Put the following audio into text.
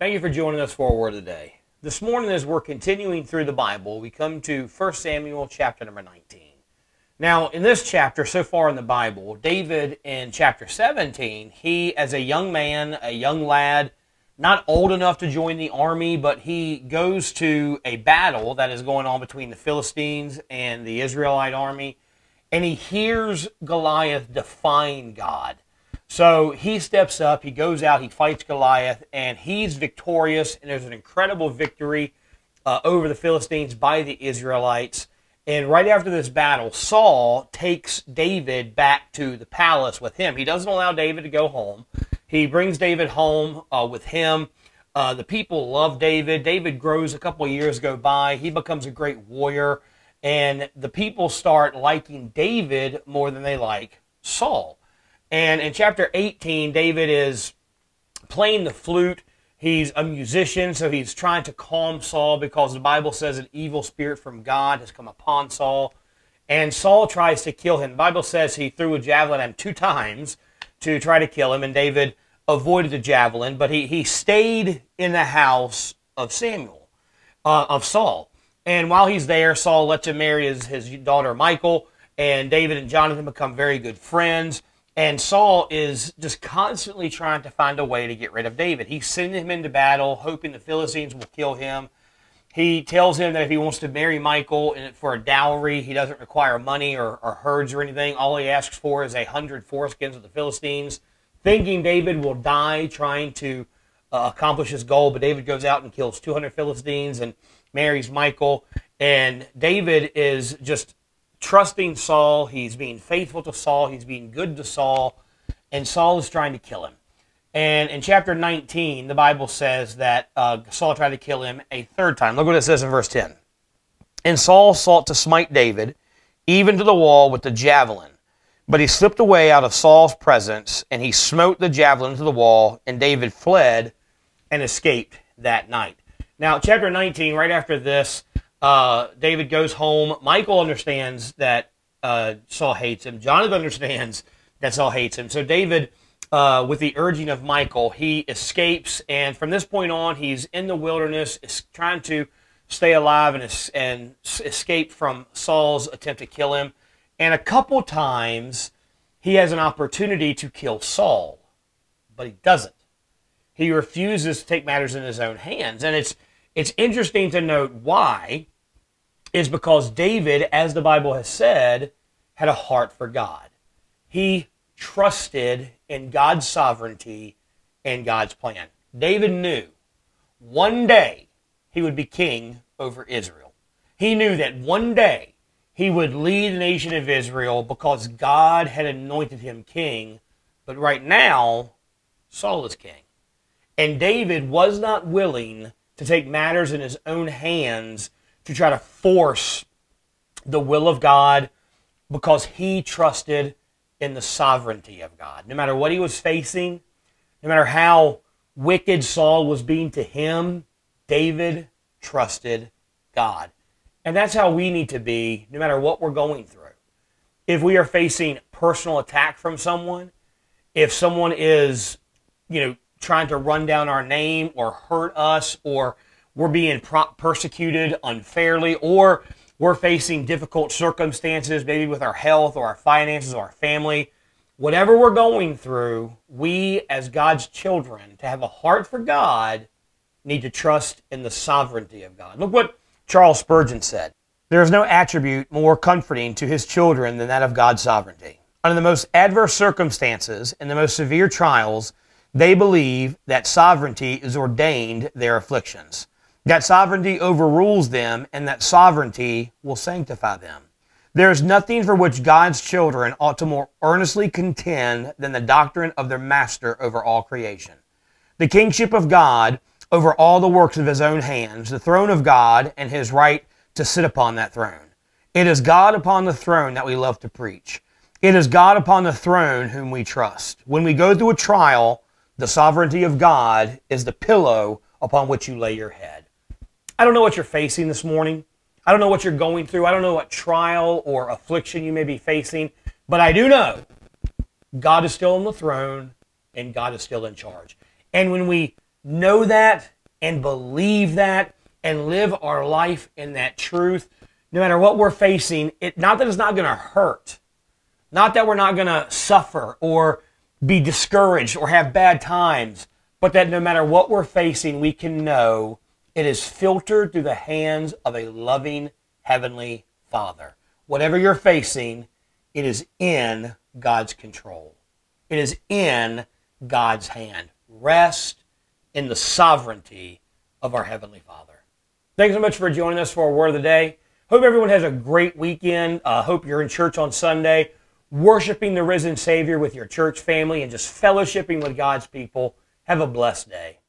Thank you for joining us for a word of the day. This morning, as we're continuing through the Bible, we come to 1 Samuel chapter number 19. Now, in this chapter, so far in the Bible, David in chapter 17, he, as a young man, a young lad, not old enough to join the army, but he goes to a battle that is going on between the Philistines and the Israelite army, and he hears Goliath defying God. So he steps up, he goes out, he fights Goliath, and he's victorious. And there's an incredible victory uh, over the Philistines by the Israelites. And right after this battle, Saul takes David back to the palace with him. He doesn't allow David to go home. He brings David home uh, with him. Uh, the people love David. David grows a couple years go by. He becomes a great warrior. And the people start liking David more than they like Saul. And in chapter 18, David is playing the flute. He's a musician, so he's trying to calm Saul because the Bible says an evil spirit from God has come upon Saul. And Saul tries to kill him. The Bible says he threw a javelin at him two times to try to kill him, and David avoided the javelin, but he, he stayed in the house of Samuel, uh, of Saul. And while he's there, Saul lets him marry his, his daughter Michal, and David and Jonathan become very good friends. And Saul is just constantly trying to find a way to get rid of David. He's sending him into battle, hoping the Philistines will kill him. He tells him that if he wants to marry Michal for a dowry, he doesn't require money or, or herds or anything. All he asks for is a hundred foreskins of the Philistines, thinking David will die trying to uh, accomplish his goal. But David goes out and kills 200 Philistines and marries Michal. And David is just trusting Saul. He's being faithful to Saul. He's being good to Saul. And Saul is trying to kill him. And in chapter 19, the Bible says that uh, Saul tried to kill him a third time. Look what it says in verse 10. And Saul sought to smite David, even to the wall with the javelin. But he slipped away out of Saul's presence, and he smote the javelin to the wall, and David fled and escaped that night. Now, chapter 19, right after this, uh, David goes home. Michal understands that uh, Saul hates him. Jonathan understands that Saul hates him. So David, uh, with the urging of Michal, he escapes, and from this point on, he's in the wilderness, is trying to stay alive and, and escape from Saul's attempt to kill him. And a couple times, he has an opportunity to kill Saul, but he doesn't. He refuses to take matters in his own hands, and it's it's interesting to note why is because David, as the Bible has said, had a heart for God. He trusted in God's sovereignty and God's plan. David knew one day he would be king over Israel. He knew that one day he would lead the nation of Israel because God had anointed him king. But right now, Saul is king. And David was not willing to take matters in his own hands to try to force the will of God because he trusted in the sovereignty of God. No matter what he was facing, no matter how wicked Saul was being to him, David trusted God. And that's how we need to be no matter what we're going through. If we are facing personal attack from someone, if someone is, you know, trying to run down our name or hurt us or we're being persecuted unfairly, or we're facing difficult circumstances, maybe with our health or our finances or our family. Whatever we're going through, we as God's children, to have a heart for God, need to trust in the sovereignty of God. Look what Charles Spurgeon said. There is no attribute more comforting to his children than that of God's sovereignty. Under the most adverse circumstances and the most severe trials, they believe that sovereignty is ordained their afflictions that sovereignty overrules them, and that sovereignty will sanctify them. There is nothing for which God's children ought to more earnestly contend than the doctrine of their master over all creation. The kingship of God over all the works of his own hands, the throne of God, and his right to sit upon that throne. It is God upon the throne that we love to preach. It is God upon the throne whom we trust. When we go through a trial, the sovereignty of God is the pillow upon which you lay your head. I don't know what you're facing this morning. I don't know what you're going through. I don't know what trial or affliction you may be facing. But I do know God is still on the throne and God is still in charge. And when we know that and believe that and live our life in that truth, no matter what we're facing, it not that it's not going to hurt, not that we're not going to suffer or be discouraged or have bad times, but that no matter what we're facing, we can know it is filtered through the hands of a loving heavenly Father. Whatever you're facing, it is in God's control. It is in God's hand. Rest in the sovereignty of our Heavenly Father. Thanks so much for joining us for a word of the day. Hope everyone has a great weekend. Uh, hope you're in church on Sunday, worshiping the risen Savior with your church family and just fellowshipping with God's people. Have a blessed day.